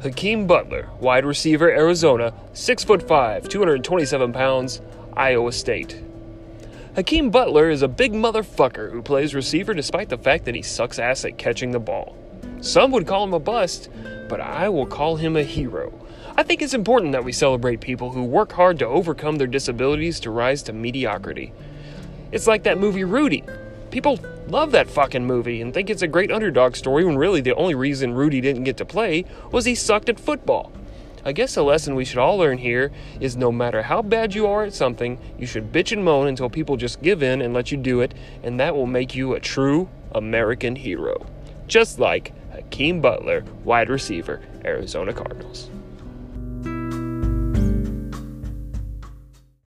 Hakeem Butler, wide receiver, Arizona, 6 foot 5, 227 pounds, Iowa State. Hakeem Butler is a big motherfucker who plays receiver despite the fact that he sucks ass at catching the ball. Some would call him a bust, but I will call him a hero. I think it's important that we celebrate people who work hard to overcome their disabilities to rise to mediocrity. It's like that movie Rudy. People love that fucking movie and think it's a great underdog story when really the only reason Rudy didn't get to play was he sucked at football. I guess a lesson we should all learn here is no matter how bad you are at something, you should bitch and moan until people just give in and let you do it, and that will make you a true American hero. Just like Hakeem Butler, wide receiver, Arizona Cardinals.